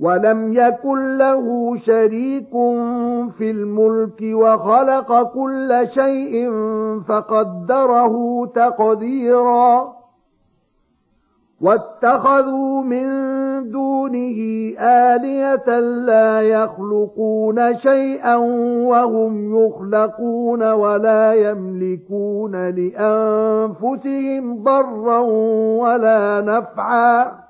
ولم يكن له شريك في الملك وخلق كل شيء فقدره تقديرا. واتخذوا من دونه آلية لا يخلقون شيئا وهم يخلقون ولا يملكون لأنفسهم ضرا ولا نفعا.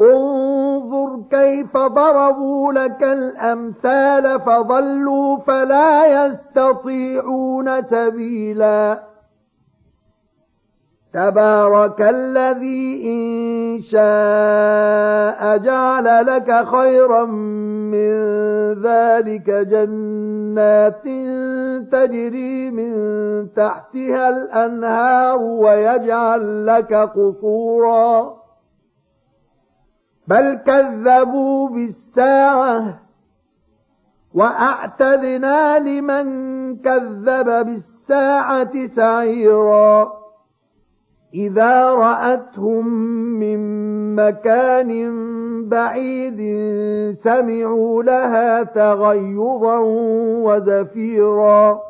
انظر كيف ضربوا لك الأمثال فضلوا فلا يستطيعون سبيلا. تبارك الذي إن شاء جعل لك خيرا من ذلك جنات تجري من تحتها الأنهار ويجعل لك قصورا. بل كذبوا بالساعة وأعتدنا لمن كذب بالساعة سعيرا إذا رأتهم من مكان بعيد سمعوا لها تغيظا وزفيرا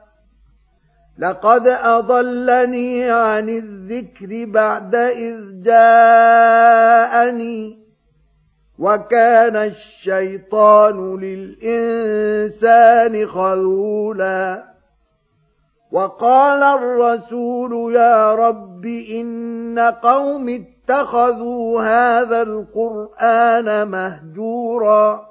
لقد أضلني عن الذكر بعد إذ جاءني وكان الشيطان للإنسان خذولا وقال الرسول يا رب إن قوم اتخذوا هذا القرآن مهجوراً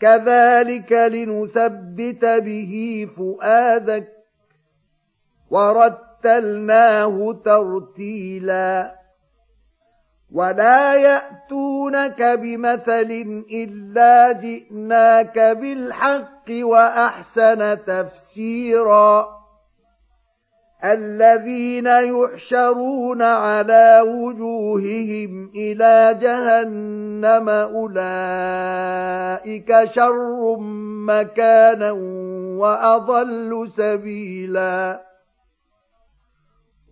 كذلك لنثبت به فؤادك ورتلناه ترتيلا. ولا يأتونك بمثل إلا جئناك بالحق وأحسن تفسيرا. الذين يحشرون على وجوههم إلى جهنم أولئك شر مكانا وأضل سبيلا.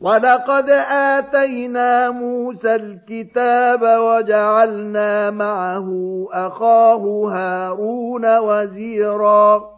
ولقد آتينا موسى الكتاب وجعلنا معه أخاه هارون وزيرا.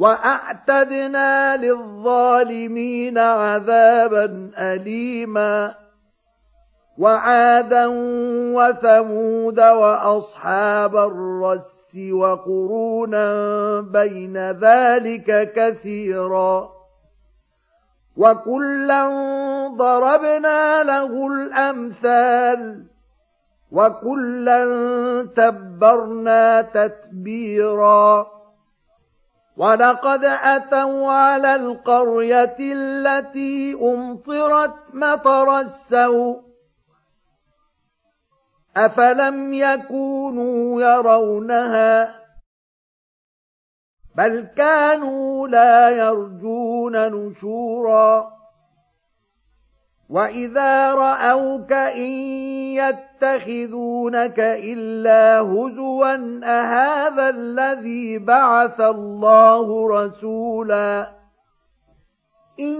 وأعتدنا للظالمين عذابا اليما. وعادا وثمود وأصحاب الرس وقرونا بين ذلك كثيرا. وكلا ضربنا له الأمثال. وكلا تبرنا تتبيرا. ولقد اتوا على القريه التي امطرت مطر السوء افلم يكونوا يرونها بل كانوا لا يرجون نشورا واذا راوك ان يتخذونك الا هزوا اهذا الذي بعث الله رسولا إن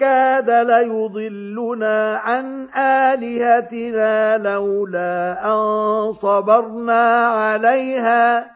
كاد ليضلنا عن آلهتنا لولا أن صبرنا عليها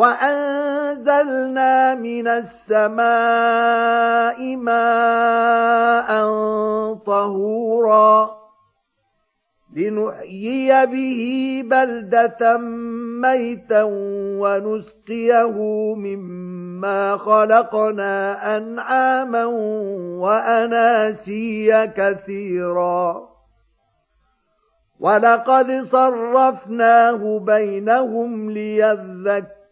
وأنزلنا من السماء ماء طهورا لنحيي به بلدة ميتا ونسقيه مما خلقنا أنعاما وأناسيا كثيرا. ولقد صرفناه بينهم ليذكروا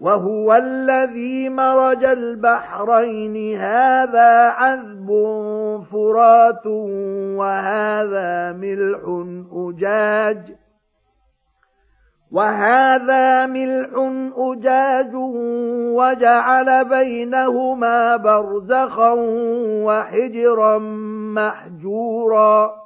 وهو الذي مرج البحرين. هذا عذب فرات وهذا ملح أجاج. وهذا ملح أجاج وجعل بينهما برزخا وحجرا محجورا.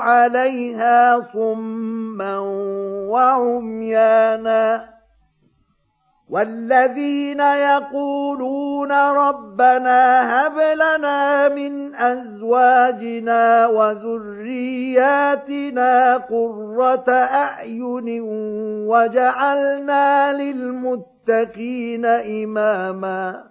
عليها صما وعميانا. والذين يقولون ربنا هب لنا من أزواجنا وذرياتنا قرة أعين وجعلنا للمتقين إماما.